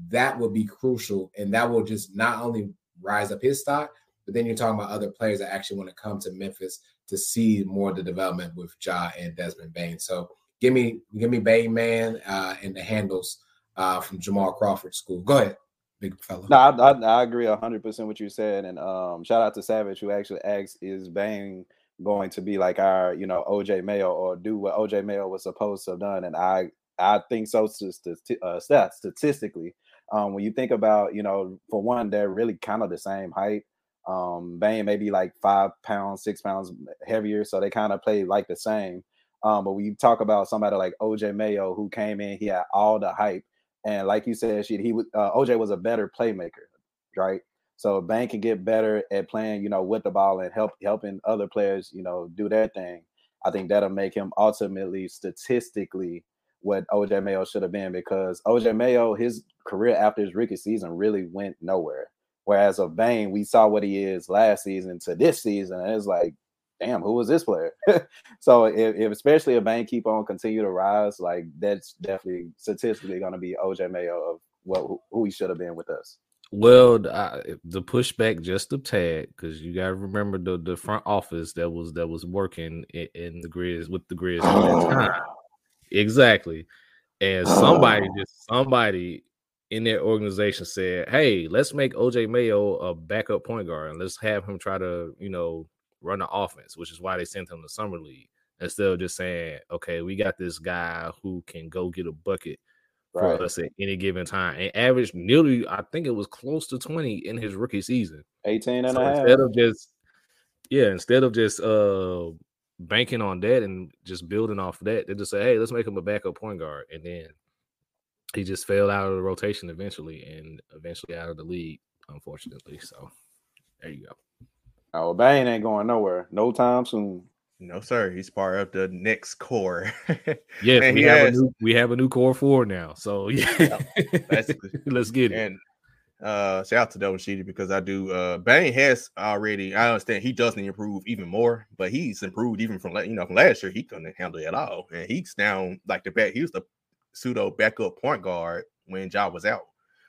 that will be crucial. And that will just not only rise up his stock, but then you're talking about other players that actually want to come to Memphis to see more of the development with Ja and Desmond Bane. So give me give me Bane man uh, and the handles uh, from Jamal Crawford School. Go ahead. big fella. No, I, I, I agree hundred percent what you said, and um, shout out to Savage who actually asked, "Is Bane going to be like our, you know, OJ Mayo or do what OJ Mayo was supposed to have done?" And I, I think so. Uh, statistically, um, when you think about, you know, for one, they're really kind of the same height. Um, Bane maybe like five pounds, six pounds heavier, so they kind of play like the same. Um, but when you talk about somebody like OJ Mayo who came in, he had all the hype, and like you said, she he was uh, OJ was a better playmaker, right? So Bane can get better at playing, you know, with the ball and help helping other players, you know, do their thing. I think that'll make him ultimately statistically what OJ Mayo should have been because OJ Mayo, his career after his rookie season really went nowhere. Whereas of Bane, we saw what he is last season to this season, and it's like, damn, who was this player? so if, if, especially if Bane keep on continue to rise, like that's definitely statistically going to be OJ Mayo of what who he should have been with us. Well, the, the pushback just a tad because you got to remember the the front office that was that was working in, in the Grizz with the Grizz at that oh. time. Exactly. And somebody oh. just somebody in their organization said, "Hey, let's make OJ Mayo a backup point guard and let's have him try to, you know, run the offense," which is why they sent him to summer league instead of just saying, "Okay, we got this guy who can go get a bucket for right. us at any given time." And averaged nearly, I think it was close to 20 in his rookie season. 18 and so a half. Instead of just yeah, instead of just uh banking on that and just building off of that. They just say, hey, let's make him a backup point guard. And then he just fell out of the rotation eventually and eventually out of the league, unfortunately. So there you go. Oh, Bane ain't going nowhere. No time soon. No, sir. He's part of the next core. yeah, we have has... a new we have a new core four now. So yeah, let's get it. And uh, shout out to Delvin Sheedy because I do. Uh, Bane has already. I understand he doesn't improve even more, but he's improved even from you know from last year. He couldn't handle it at all, and he's now like the back. He was the pseudo backup point guard when Ja was out,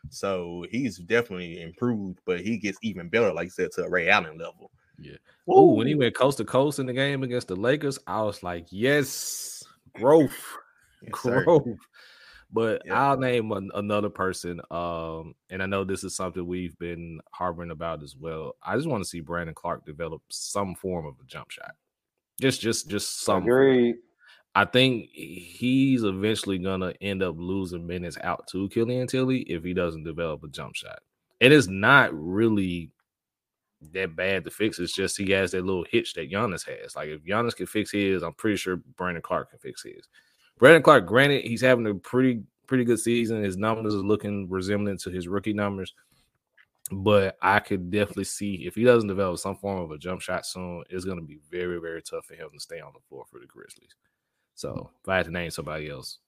so he's definitely improved. But he gets even better, like you said, to a Ray Allen level. Yeah. Oh, when he went coast to coast in the game against the Lakers, I was like, yes, growth, yes, growth. Sir. But yeah. I'll name an, another person, um, and I know this is something we've been harboring about as well. I just want to see Brandon Clarke develop some form of a jump shot, just, just, just some. Agreed. I think he's eventually gonna end up losing minutes out to Killian Tillie if he doesn't develop a jump shot. And it's not really that bad to fix. It's just he has that little hitch that Giannis has. Like if Giannis can fix his, I'm pretty sure Brandon Clarke can fix his. Brandon Clarke, granted, he's having a pretty pretty good season. His numbers are looking resemblant to his rookie numbers, but I could definitely see if he doesn't develop some form of a jump shot soon, it's going to be very very tough for him to stay on the floor for the Grizzlies. So if I had to name somebody else,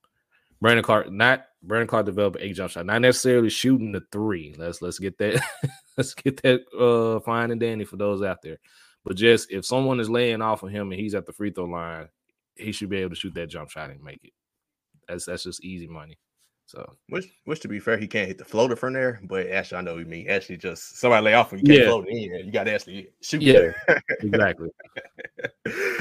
Brandon Clarke, not Brandon Clarke developed a jump shot, not necessarily shooting the three. Let's let's get that let's get that uh fine and dandy for those out there. But just if someone is laying off of him and he's at the free throw line, he should be able to shoot that jump shot and make it. That's that's just easy money. So which which to be fair, he can't hit the floater from there, but actually I know you mean actually just somebody lay off and you can't yeah. float in. You got to actually shoot. Yeah, exactly.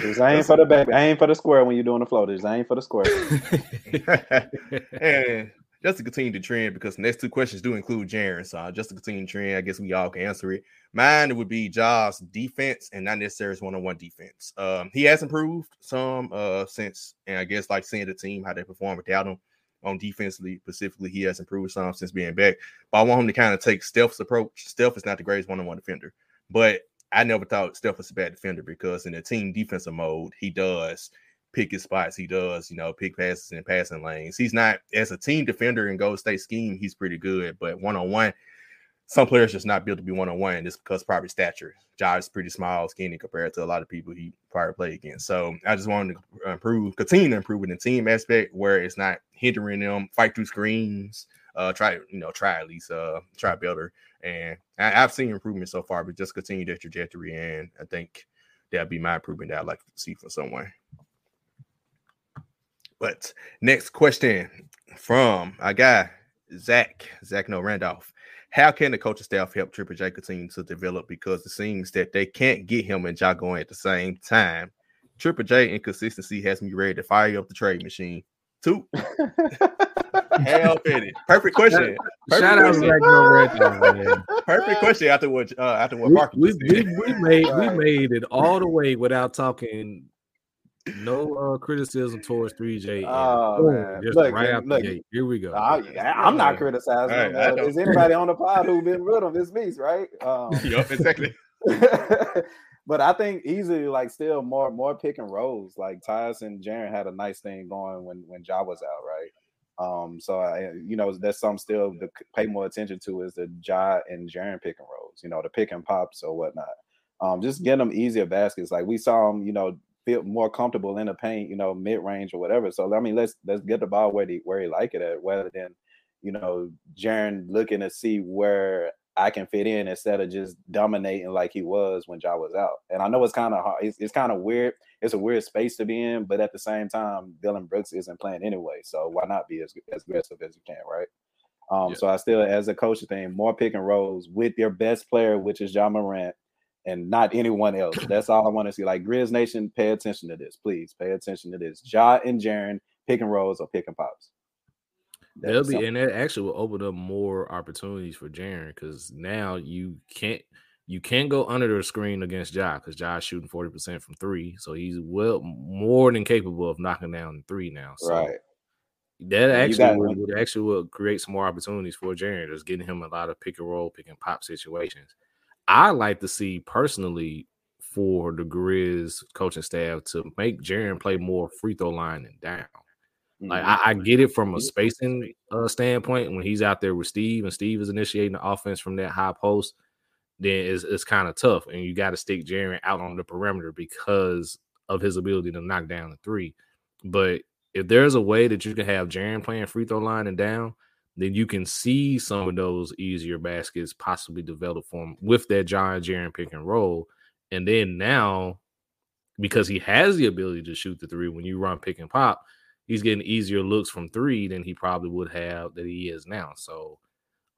Just aim for the back, aim for the square when you're doing the floaters. Aim for the square. and just to continue the trend, because the next two questions do include Jaren. So just to continue the trend, I guess we all can answer it. Mine would be Ja's defense and not necessarily his one-on-one defense. Um, he has improved some uh since, and I guess like seeing the team how they perform without him on defensively specifically, he has improved some since being back. But I want him to kind of take Steph's approach. Steph is not the greatest one-on-one defender, but I never thought Steph was a bad defender because in the team defensive mode, he does pick his spots. He does, you know, pick passes in passing lanes. He's not as a team defender in Gold State scheme, he's pretty good, but one on one, some players just not built to be one on one just because probably stature. Josh is pretty small, skinny compared to a lot of people he probably played against. So I just wanted to improve, continue to improve in the team aspect where it's not hindering them, fight through screens, uh, try, you know, try at least uh try better. And I, have seen improvement so far, but just continue that trajectory. And I think that'll be my improvement that I'd like to see from someone. But next question from a guy, Zach, Zach No Randolph. How can the coaching staff help Triple J continue to develop? Because it seems that they can't get him and Ja going at the same time. Triple J inconsistency has me ready to fire up the trade machine. Two. Hell fitted. Perfect question. Perfect Shout out question. Zach Norrell, man. Perfect question after what uh, after what We, Parker we, just we, said. we made we made it all the way without talking no uh, criticism towards 3J. and Oh, boom, man. Just Look, right and out look, the gate. Here we go. I, I'm not criticizing All him. right, Uh, Is anybody on the pod who been with him? It's me, right? Um, Yup, exactly. but I think easily like still more more pick and rolls. Like Tyus and Jaren had a nice thing going when when Ja was out, right? Um, so I you know that's something still to pay more attention to is the Ja and Jaren pick and rolls, you know, the pick and pops or whatnot. Um, just getting them easier baskets. Like we saw them, you know, feel more comfortable in the paint, you know, mid range or whatever. So I mean, let's let's get the ball where he where he like it at, rather than you know Jaren looking to see where I can fit in instead of just dominating like he was when Ja was out. And I know it's kind of hard. It's, it's kind of weird. It's a weird space to be in, but at the same time, Dillon Brooks isn't playing anyway. So why not be as as aggressive as you can, right? Um, Yeah. So I still, as a coach thing, more pick and rolls with your best player, which is Ja Morant, and not anyone else. That's all I want to see. Like Grizz Nation, pay attention to this, please. Pay attention to this. Ja and Jaren pick and rolls or pick and pops. They'll be, simple. and that actually will open up more opportunities for Jaren because now you can't you can't go under the screen against Ja because Ja's shooting forty percent from three, so he's well more than capable of knocking down three now. So right. that actually would, would actually will create some more opportunities for Jaren, just getting him a lot of pick and roll, pick and pop situations. I like to see personally for the Grizz coaching staff to make Jaren play more free throw line and down. Like Mhm. I, I get it from a spacing uh, standpoint when he's out there with Steve and Steve is initiating the offense from that high post, then it's, it's kind of tough. And you got to stick Jaren out on the perimeter because of his ability to knock down the three. But if there's a way that you can have Jaren playing free throw line and down, then you can see some of those easier baskets possibly develop for him with that John Jaren pick and roll. And then now, because he has the ability to shoot the three when you run pick and pop, he's getting easier looks from three than he probably would have that he is now. So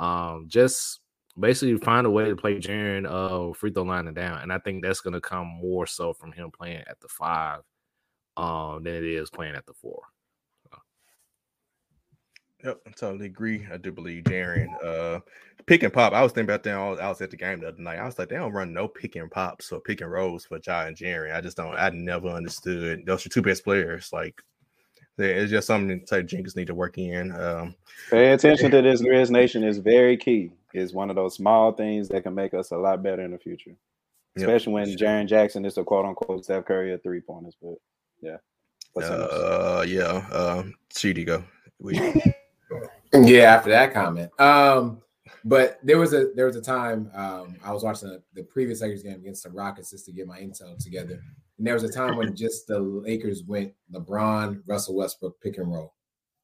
um just basically find a way to play Jaren uh free throw line and down. And I think that's gonna come more so from him playing at the five um than it is playing at the four. Yep, I totally agree. I do believe Jaren. Uh, pick and pop. I was thinking about that. I was, at the game the other night. I was like, they don't run no pick and pops or pick and rolls for Ja and Jaren. I just don't. I never understood. Those are two best players. Like, it's just something that like, Jenkins need to work in. Um, Pay attention to this Grizz Nation is very key. It's one of those small things that can make us a lot better in the future. Yep. Especially when Jaren Jackson is a quote unquote Steph Curry of three pointers. But yeah. Uh, yeah. Um, Sheedy go. We, Yeah, after that comment. Um, but there was a there was a time um, I was watching the, the previous Lakers game against the Rockets just to get my intel together, and there was a time when just the Lakers went LeBron, Russell Westbrook pick and roll,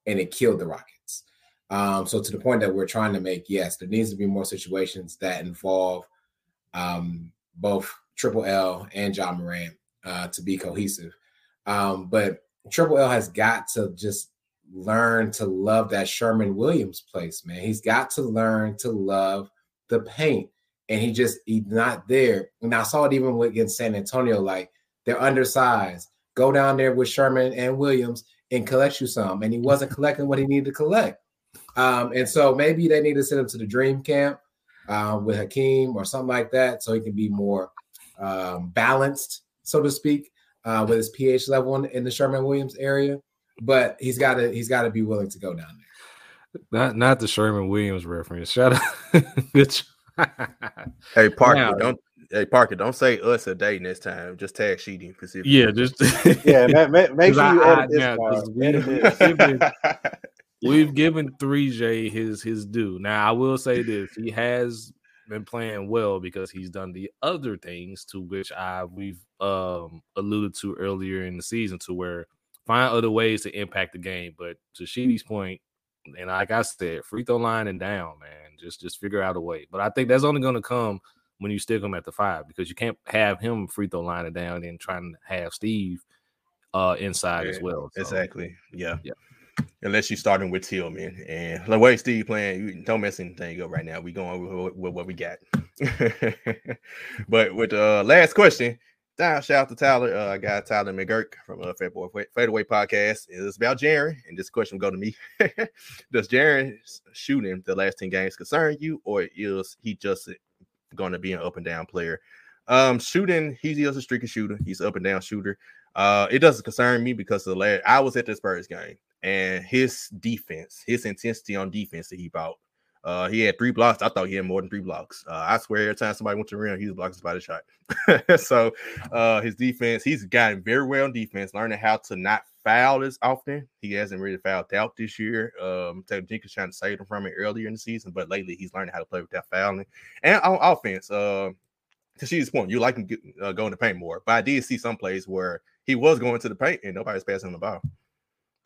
and it killed the Rockets. Um, so to the point that we're trying to make, yes, there needs to be more situations that involve um, both Triple L and Ja Morant uh, to be cohesive. Um, but Triple L has got to just learn to love that Sherwin-Williams place, man. He's got to learn to love the paint. And he just he's not there. And I saw it even with against San Antonio, like they're undersized. Go down there with Sherman and Williams and collect you some. And he wasn't collecting what he needed to collect. Um, and so maybe they need to send him to the dream camp uh, with Hakeem or something like that, so he can be more um, balanced, so to speak, uh, with his pH level in, in the Sherwin-Williams area. But he's got to he's got to be willing to go down there. Not not the Sherwin-Williams reference. Shout out. Good hey Parker, Now- don't. Hey Parker, don't say us a day next time. Just tag Sheedy specifically. yeah, just yeah, ma- ma- make 'Cause sure you I- I- edit this now, 'cause part. we, edit given, we've given 3J his his due. Now I will say this: he has been playing well because he's done the other things to which I we've um alluded to earlier in the season to where find other ways to impact the game. But to Sheedy's point, and like I said, free throw line and down, man. Just just figure out a way. But I think that's only gonna come when you stick him at the five because you can't have him free throw line and down and trying to have Steve uh inside as well. So, Exactly. Yeah. Yeah. Unless you're starting with Tillman and the way Steve playing, you don't mess anything up right now. We going with, with what we got. but with the uh, last question, down. Shout out to Tyler. Uh, got Tyler McGurk from uh, Fadeaway, Fadeaway Podcast. It's about Jaren, and this question will go to me. Does Jaren's shooting the last 10 games concern you, or is he just going to be an up and down player? Um, shooting, he's just a streaky shooter. He's up and down shooter. Uh, it doesn't concern me because the last I was at the Spurs game and his defense, his intensity on defense that he brought. Uh, he had three blocks. I thought he had more than three blocks. Uh, I swear, every time somebody went to rim, he was blocking somebody's shot. so, uh, his defense, he's gotten very well in defense, learning how to not foul as often. He hasn't really fouled out this year. Um, Taylor Jenkins trying to save him from it earlier in the season, but lately he's learning how to play without fouling. And on offense, uh, to Shee's point, you like him get, uh, going to paint more, but I did see some plays where he was going to the paint and nobody's passing him the ball.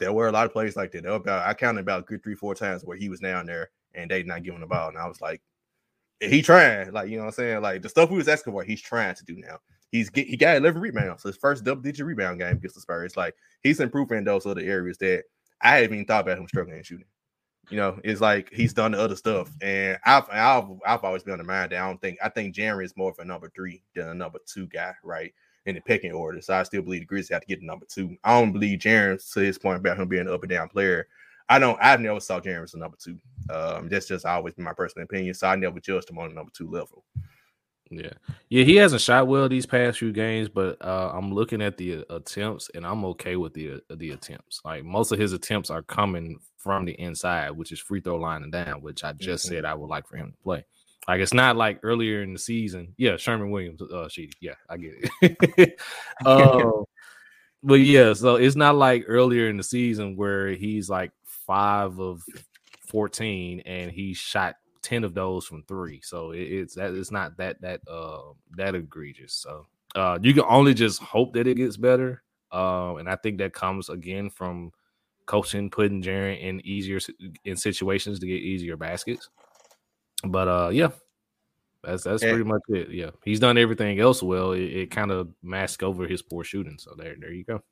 There were a lot of plays like that. About I counted about good three, four times where he was down there and they not giving the ball. And I was like, he trying, like you know what I'm saying? Like the stuff we was asking for, he's trying to do now. He's get, he got 11 rebounds. So his first double digit rebound game against the Spurs. Like he's improving those other areas that I haven't even thought about him struggling and shooting. You know, it's like he's done the other stuff, and I've I've I've always been on the mind that I don't think I think Jaren is more of a number three than a number two guy, right? In the pecking order. So I still believe the Grizzlies have to get the number two. I don't believe Jaren to his point about him being an up and down player. I don't I've never saw Jaren as a number two. Um, that's just always been my personal opinion. So I never judged him on the number two level. Yeah, yeah, he hasn't shot well these past few games, but uh, I'm looking at the uh, attempts, and I'm okay with the uh, the attempts. Like most of his attempts are coming from the inside, which is free throw line and down, which I just mm-hmm. said I would like for him to play. Like it's not like earlier in the season. Yeah, Sherwin-Williams, uh, she, yeah, I get it. uh, but yeah, so it's not like earlier in the season where he's like five of fourteen and he shot ten of those from three. So it, it's that it's not that that uh that egregious. So uh you can only just hope that it gets better. Um, and I think that comes again from coaching, putting Jaren in easier in situations to get easier baskets. But uh, yeah, that's that's pretty much it. Yeah, he's done everything else well. It, it kind of masks over his poor shooting. So there, there you go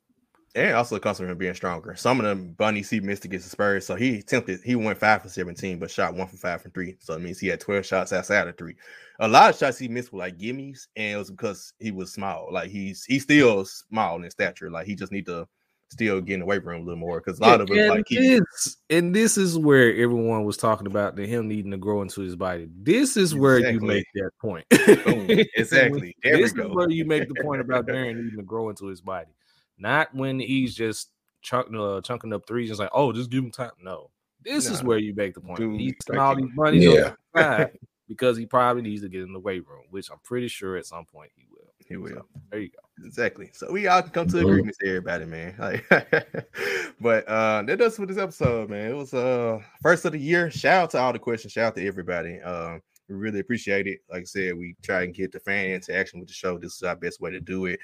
and also comes from him being stronger. Some of them Bunny C missed against the Spurs, so he attempted he went five for 17, but shot one for five from three. So it means he had 12 shots outside of three. A lot of shots he missed were like gimmies, and it was because he was small. Like he's he's still small in stature. Like he just need to still get in the weight room a little more because a lot of it like he, this, and this is where everyone was talking about the him needing to grow into his body. This is where you make that point. exactly. There this is where you make the point about Darren needing to grow into his body. Not when he's just chunk, uh, chunking up threes and like, oh, just give him time. No, this is where you make the point. Dude, he's all these money yeah. because he probably needs to get in the weight room, which I'm pretty sure at some point he will. He will. So, there you go. Exactly. So we all come to agreements here, everybody, man. Like, but uh that does for this episode, man. It was uh first of the year. Shout out to all the questions. Shout out to everybody. Um, we really appreciate it. Like I said, we try and get the fan interaction with the show. This is our best way to do it.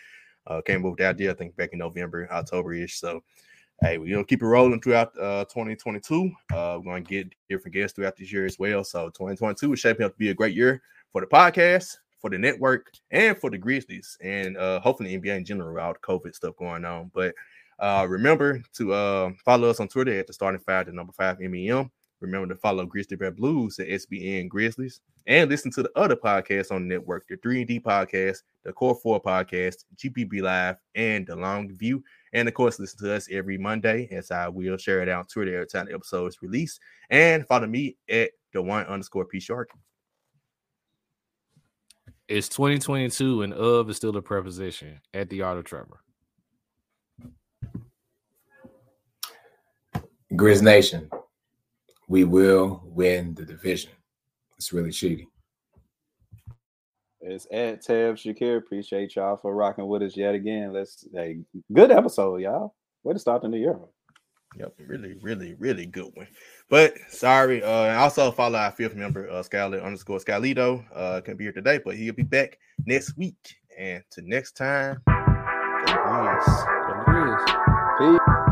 Uh, came up with the idea, I think, back in November, October ish. So, hey, we're gonna keep it rolling throughout uh, 2022. Uh, we're gonna get different guests throughout this year as well. So, 2022 is shaping up to be a great year for the podcast, for the network, and for the Grizzlies, and uh, hopefully NBA in general, all the COVID stuff going on. But uh, remember to uh, follow us on Twitter at the starting five, the number five MEM. Remember to follow Grizzly Bear Blues at SBN Grizzlies and listen to the other podcasts on the network, the 3D podcast, the Core 4 podcast, GBB Live, and the Long View. And of course, listen to us every Monday as I will share it out on Twitter every time the episode is released. And follow me at the one underscore P Shark. It's 2022 and of is still a preposition at the Art of Trevor. Grizz Nation, we will win the division. It's really cheating. It's at Tev Shakir. Appreciate y'all for rocking with us yet again. Let's a good episode, y'all. Way to start the new year. Yep, really, really, really good one. But sorry, uh, and also follow our fifth member, uh, Skyler underscore Skylito. Uh, can be here today, but he'll be back next week. And to next time, go Peace.